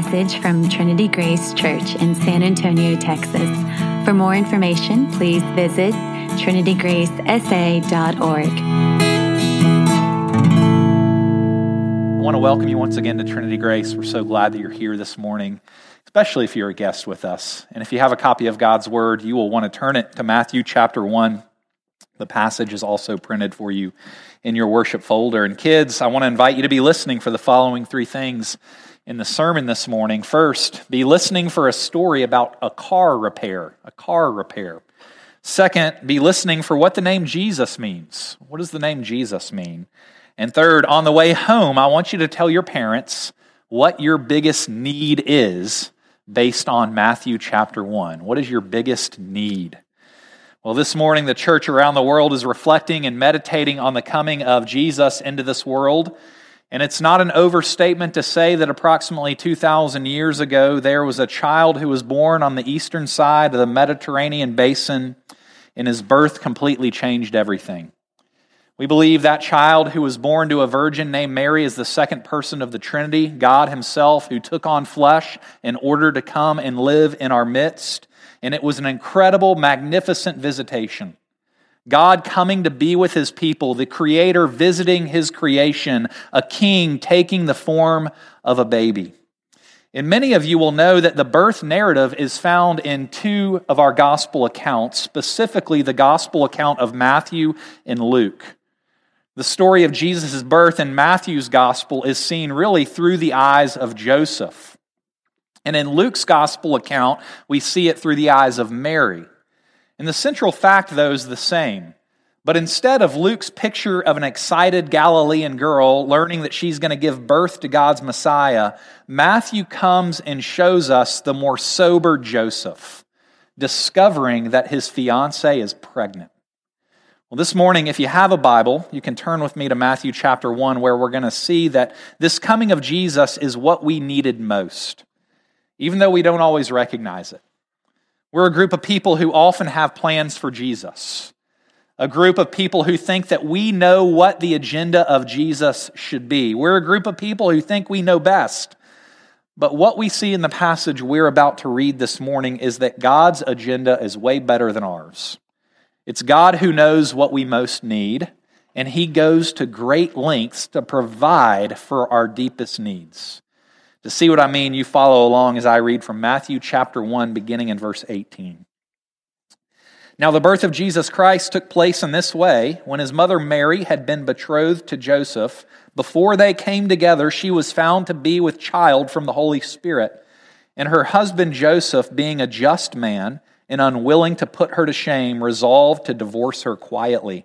message from Trinity Grace Church in San Antonio, Texas. For more information, please visit trinitygracesa.org. I want to welcome you once again to Trinity Grace. We're so glad that you're here this morning, especially if you're a guest with us. And if you have a copy of God's Word, you will want to turn it to Matthew chapter 1. The passage is also printed for you in your worship folder. And kids, I want to invite you to be listening for the following three things in the sermon this morning. First, be listening for a story about a car repair, a car repair. Second, be listening for what the name Jesus means. What does the name Jesus mean? And third, on the way home, I want you to tell your parents what your biggest need is based on Matthew chapter 1. What is your biggest need? Well, this morning, the church around the world is reflecting and meditating on the coming of Jesus into this world. And it's not an overstatement to say that approximately 2,000 years ago, there was a child who was born on the eastern side of the Mediterranean basin, and his birth completely changed everything. We believe that child who was born to a virgin named Mary is the second person of the Trinity, God Himself, who took on flesh in order to come and live in our midst and it was an incredible, magnificent visitation. God coming to be with his people, the Creator visiting his creation, a king taking the form of a baby. And many of you will know that the birth narrative is found in two of our gospel accounts, specifically the gospel account of Matthew and Luke. The story of Jesus' birth in Matthew's gospel is seen really through the eyes of Joseph. And in Luke's gospel account, we see it through the eyes of Mary. And the central fact, though, is the same. But instead of Luke's picture of an excited Galilean girl learning that she's going to give birth to God's Messiah, Matthew comes and shows us the more sober Joseph, discovering that his fiancee is pregnant. Well, this morning, if you have a Bible, you can turn with me to Matthew chapter 1, where we're going to see that this coming of Jesus is what we needed most even though we don't always recognize it. We're a group of people who often have plans for Jesus, a group of people who think that we know what the agenda of Jesus should be. We're a group of people who think we know best. But what we see in the passage we're about to read this morning is that God's agenda is way better than ours. It's God who knows what we most need, and He goes to great lengths to provide for our deepest needs. To see what I mean, you follow along as I read from Matthew chapter 1, beginning in verse 18. Now, the birth of Jesus Christ took place in this way. When his mother Mary had been betrothed to Joseph, before they came together, she was found to be with child from the Holy Spirit. And her husband Joseph, being a just man and unwilling to put her to shame, resolved to divorce her quietly.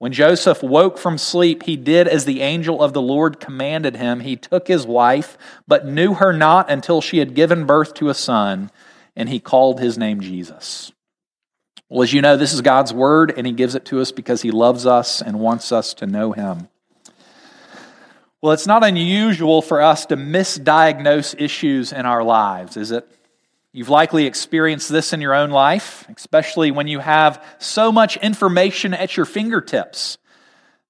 When Joseph woke from sleep, he did as the angel of the Lord commanded him. He took his wife, but knew her not until she had given birth to a son, and he called his name Jesus. Well, as you know, this is God's word, and he gives it to us because he loves us and wants us to know him. Well, it's not unusual for us to misdiagnose issues in our lives, is it? You've likely experienced this in your own life, especially when you have so much information at your fingertips.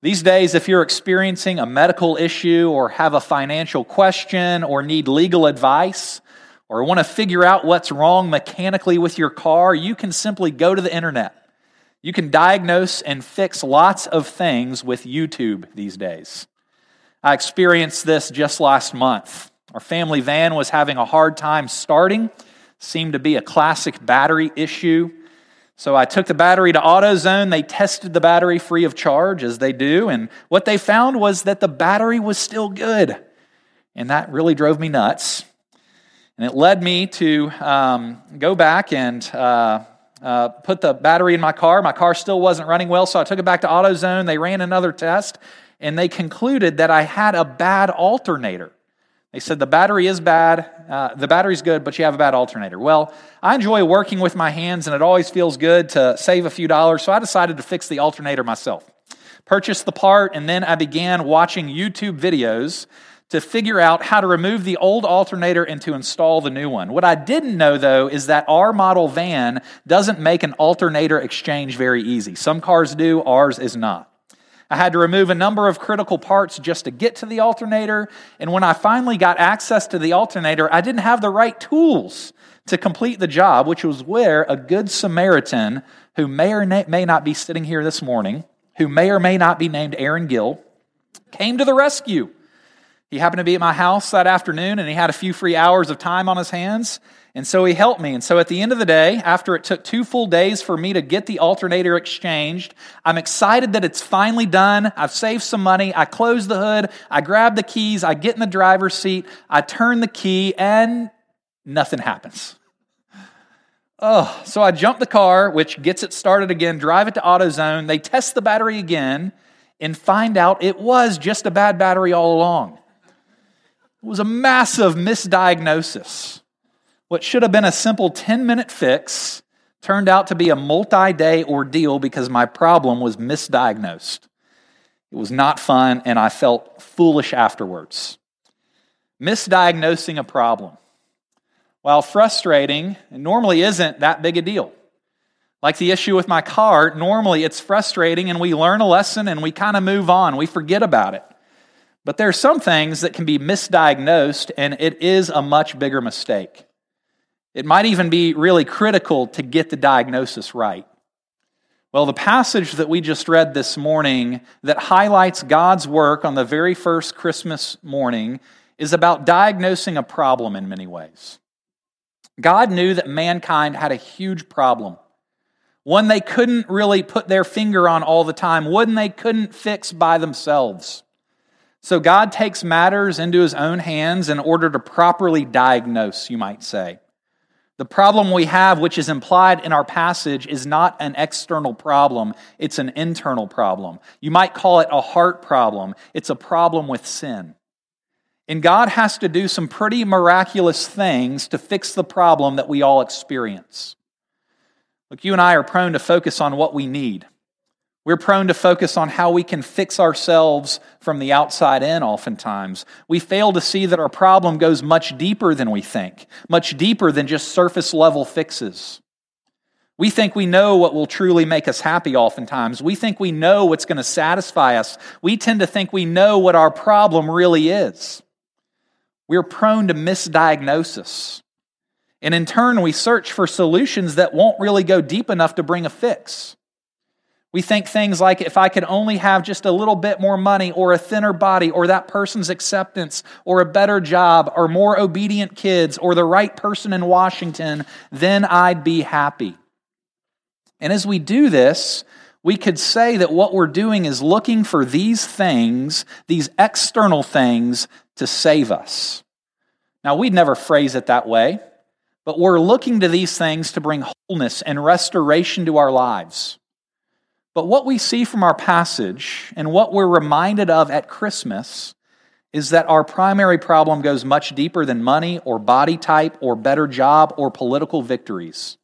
These days, if you're experiencing a medical issue or have a financial question or need legal advice or want to figure out what's wrong mechanically with your car, you can simply go to the internet. You can diagnose and fix lots of things with YouTube these days. I experienced this just last month. Our family van was having a hard time starting seemed to be a classic battery issue. So I took the battery to AutoZone. They tested the battery free of charge, as they do. And what they found was that the battery was still good. And that really drove me nuts. And it led me to um, go back and uh, uh, put the battery in my car. My car still wasn't running well, so I took it back to AutoZone. They ran another test, and they concluded that I had a bad alternator. They said the battery is bad, uh, the battery's good, but you have a bad alternator. Well, I enjoy working with my hands, and it always feels good to save a few dollars, so I decided to fix the alternator myself. Purchased the part, and then I began watching YouTube videos to figure out how to remove the old alternator and to install the new one. What I didn't know, though, is that our model van doesn't make an alternator exchange very easy. Some cars do, ours is not. I had to remove a number of critical parts just to get to the alternator. And when I finally got access to the alternator, I didn't have the right tools to complete the job, which was where a good Samaritan, who may or may not be sitting here this morning, who may or may not be named Aaron Gill, came to the rescue. He happened to be at my house that afternoon and he had a few free hours of time on his hands. And so he helped me. And so at the end of the day, after it took two full days for me to get the alternator exchanged, I'm excited that it's finally done. I've saved some money. I close the hood. I grab the keys. I get in the driver's seat. I turn the key and nothing happens. Oh, so I jump the car, which gets it started again, drive it to AutoZone. They test the battery again and find out it was just a bad battery all along. It was a massive misdiagnosis. What should have been a simple 10 minute fix turned out to be a multi day ordeal because my problem was misdiagnosed. It was not fun, and I felt foolish afterwards. Misdiagnosing a problem, while frustrating, normally isn't that big a deal. Like the issue with my car, normally it's frustrating and we learn a lesson and we kind of move on. We forget about it. But there are some things that can be misdiagnosed and it is a much bigger mistake. It might even be really critical to get the diagnosis right. Well, the passage that we just read this morning that highlights God's work on the very first Christmas morning is about diagnosing a problem in many ways. God knew that mankind had a huge problem, one they couldn't really put their finger on all the time, one they couldn't fix by themselves. So God takes matters into his own hands in order to properly diagnose, you might say. The problem we have, which is implied in our passage, is not an external problem, it's an internal problem. You might call it a heart problem. It's a problem with sin. And God has to do some pretty miraculous things to fix the problem that we all experience. Look, you and I are prone to focus on what we need. We're prone to focus on how we can fix ourselves from the outside in, oftentimes. We fail to see that our problem goes much deeper than we think, much deeper than just surface level fixes. We think we know what will truly make us happy, oftentimes. We think we know what's going to satisfy us. We tend to think we know what our problem really is. We're prone to misdiagnosis. And in turn, we search for solutions that won't really go deep enough to bring a fix. We think things like if I could only have just a little bit more money or a thinner body or that person's acceptance or a better job or more obedient kids or the right person in Washington, then I'd be happy. And as we do this, we could say that what we're doing is looking for these things, these external things, to save us. Now, we'd never phrase it that way, but we're looking to these things to bring wholeness and restoration to our lives. But what we see from our passage and what we're reminded of at Christmas is that our primary problem goes much deeper than money or body type or better job or political victories.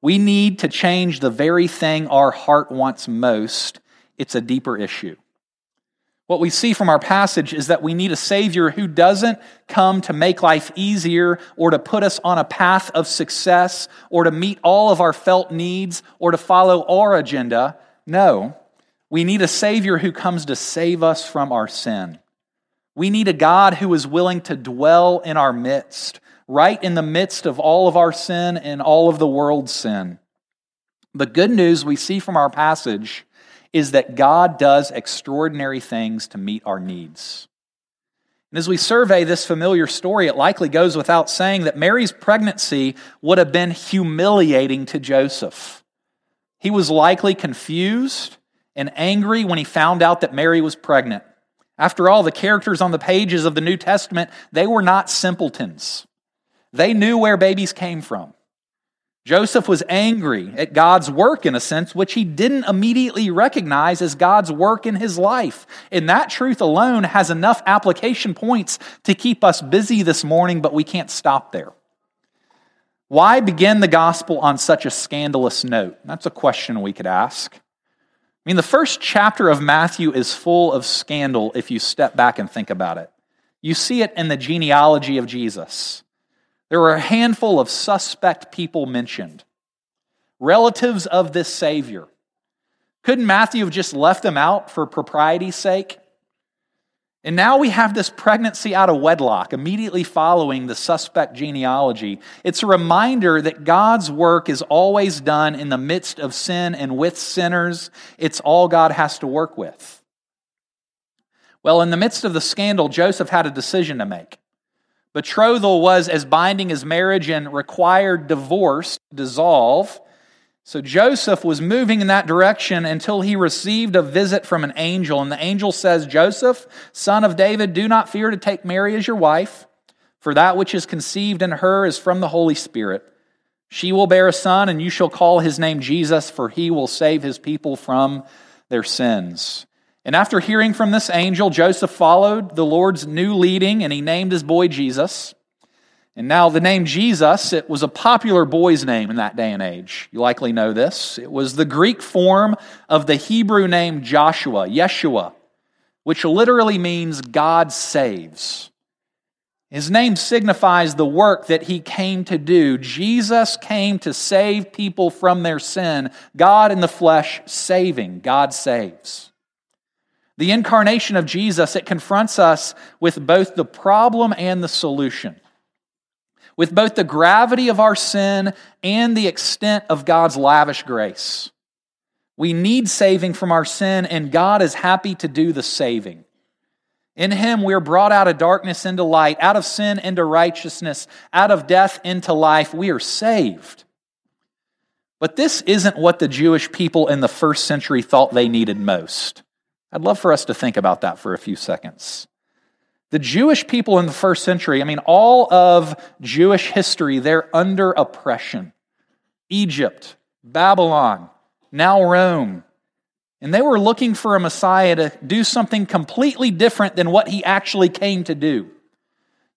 We need to change the very thing our heart wants most. It's a deeper issue. What we see from our passage is that we need a Savior who doesn't come to make life easier or to put us on a path of success or to meet all of our felt needs or to follow our agenda. No, we need a Savior who comes to save us from our sin. We need a God who is willing to dwell in our midst, right in the midst of all of our sin and all of the world's sin. The good news we see from our passage is that God does extraordinary things to meet our needs. And as we survey this familiar story, it likely goes without saying that Mary's pregnancy would have been humiliating to Joseph. He was likely confused and angry when he found out that Mary was pregnant. After all, the characters on the pages of the New Testament, they were not simpletons. They knew where babies came from. Joseph was angry at God's work in a sense, which he didn't immediately recognize as God's work in his life. And that truth alone has enough application points to keep us busy this morning, but we can't stop there. Why begin the gospel on such a scandalous note? That's a question we could ask. I mean, the first chapter of Matthew is full of scandal if you step back and think about it. You see it in the genealogy of Jesus. There were a handful of suspect people mentioned, relatives of this Savior. Couldn't Matthew have just left them out for propriety's sake? And now we have this pregnancy out of wedlock immediately following the suspect genealogy. It's a reminder that God's work is always done in the midst of sin and with sinners. It's all God has to work with. Well, in the midst of the scandal, Joseph had a decision to make. Betrothal was as binding as marriage and required divorce dissolve. So Joseph was moving in that direction until he received a visit from an angel. And the angel says, Joseph, son of David, do not fear to take Mary as your wife, for that which is conceived in her is from the Holy Spirit. She will bear a son, and you shall call his name Jesus, for he will save his people from their sins. And after hearing from this angel, Joseph followed the Lord's new leading and he named his boy Jesus. And now, the name Jesus, it was a popular boy's name in that day and age. You likely know this. It was the Greek form of the Hebrew name Joshua, Yeshua, which literally means God saves. His name signifies the work that he came to do. Jesus came to save people from their sin. God in the flesh saving. God saves. The incarnation of Jesus, it confronts us with both the problem and the solution, with both the gravity of our sin and the extent of God's lavish grace. We need saving from our sin, and God is happy to do the saving. In Him, we are brought out of darkness into light, out of sin into righteousness, out of death into life. We are saved. But this isn't what the Jewish people in the first century thought they needed most. I'd love for us to think about that for a few seconds. The Jewish people in the first century, I mean, all of Jewish history, they're under oppression. Egypt, Babylon, now Rome. And they were looking for a Messiah to do something completely different than what he actually came to do.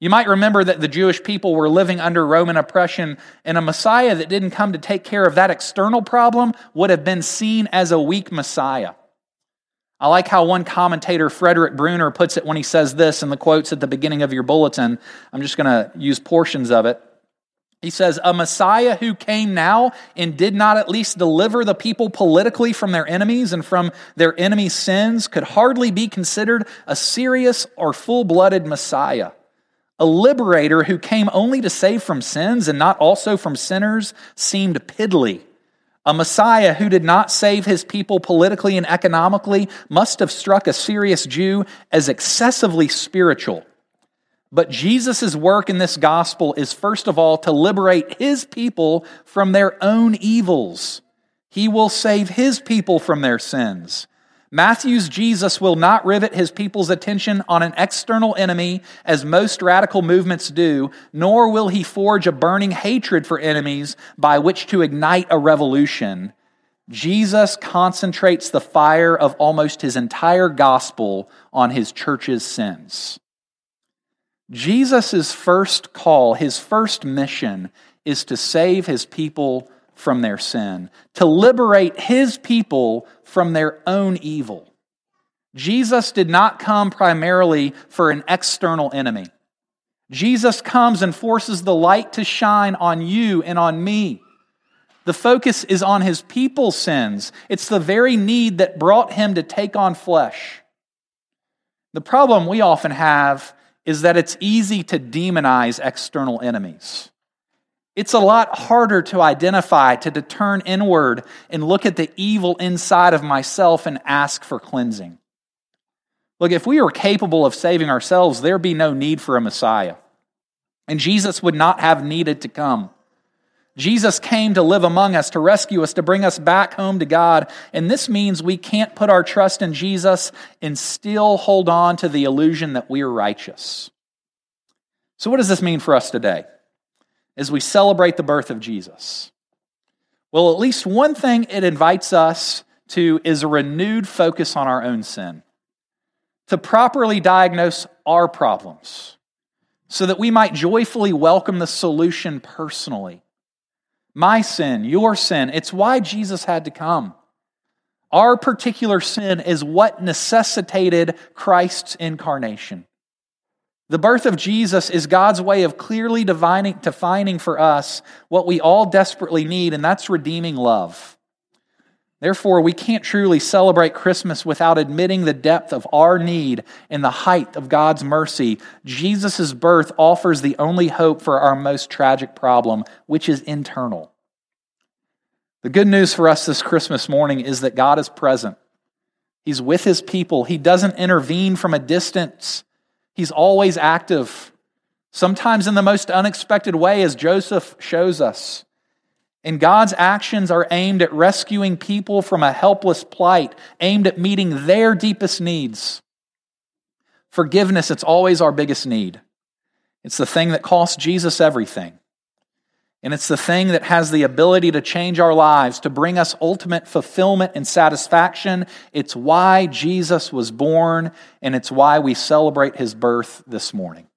You might remember that the Jewish people were living under Roman oppression, and a Messiah that didn't come to take care of that external problem would have been seen as a weak Messiah. I like how one commentator, Frederick Bruner, puts it when he says this in the quotes at the beginning of your bulletin. I'm just going to use portions of it. He says, A Messiah who came now and did not at least deliver the people politically from their enemies and from their enemies' sins could hardly be considered a serious or full blooded Messiah. A liberator who came only to save from sins and not also from sinners seemed piddly a Messiah who did not save his people politically and economically must have struck a serious Jew as excessively spiritual. But Jesus' work in this gospel is first of all to liberate his people from their own evils. He will save his people from their sins. Matthew's Jesus will not rivet his people's attention on an external enemy as most radical movements do, nor will he forge a burning hatred for enemies by which to ignite a revolution. Jesus concentrates the fire of almost his entire gospel on his church's sins. Jesus' first call, his first mission, is to save his people from their sin, to liberate his people from their own evil. Jesus did not come primarily for an external enemy. Jesus comes and forces the light to shine on you and on me. The focus is on his people's sins. It's the very need that brought him to take on flesh. The problem we often have is that it's easy to demonize external enemies. It's a lot harder to identify, to, turn inward and look at the evil inside of myself and ask for cleansing. Look, if we were capable of saving ourselves, there'd be no need for a Messiah. And Jesus would not have needed to come. Jesus came to live among us, to rescue us, to bring us back home to God. And this means we can't put our trust in Jesus and still hold on to the illusion that we are righteous. So, what does this mean for us today? As we celebrate the birth of Jesus. Well, at least one thing it invites us to is a renewed focus on our own sin, to properly diagnose our problems, so that we might joyfully welcome the solution personally. My sin, your sin, it's why Jesus had to come. Our particular sin is what necessitated Christ's incarnation. The birth of Jesus is God's way of clearly defining, defining for us what we all desperately need, and that's redeeming love. Therefore, we can't truly celebrate Christmas without admitting the depth of our need and the height of God's mercy. Jesus' birth offers the only hope for our most tragic problem, which is internal. The good news for us this Christmas morning is that God is present. He's with his people. He doesn't intervene from a distance. He's always active, sometimes in the most unexpected way, as Joseph shows us. And God's actions are aimed at rescuing people from a helpless plight, aimed at meeting their deepest needs. Forgiveness, it's always our biggest need. It's the thing that costs Jesus everything. And it's the thing that has the ability to change our lives, to bring us ultimate fulfillment and satisfaction. It's why Jesus was born, and it's why we celebrate his birth this morning.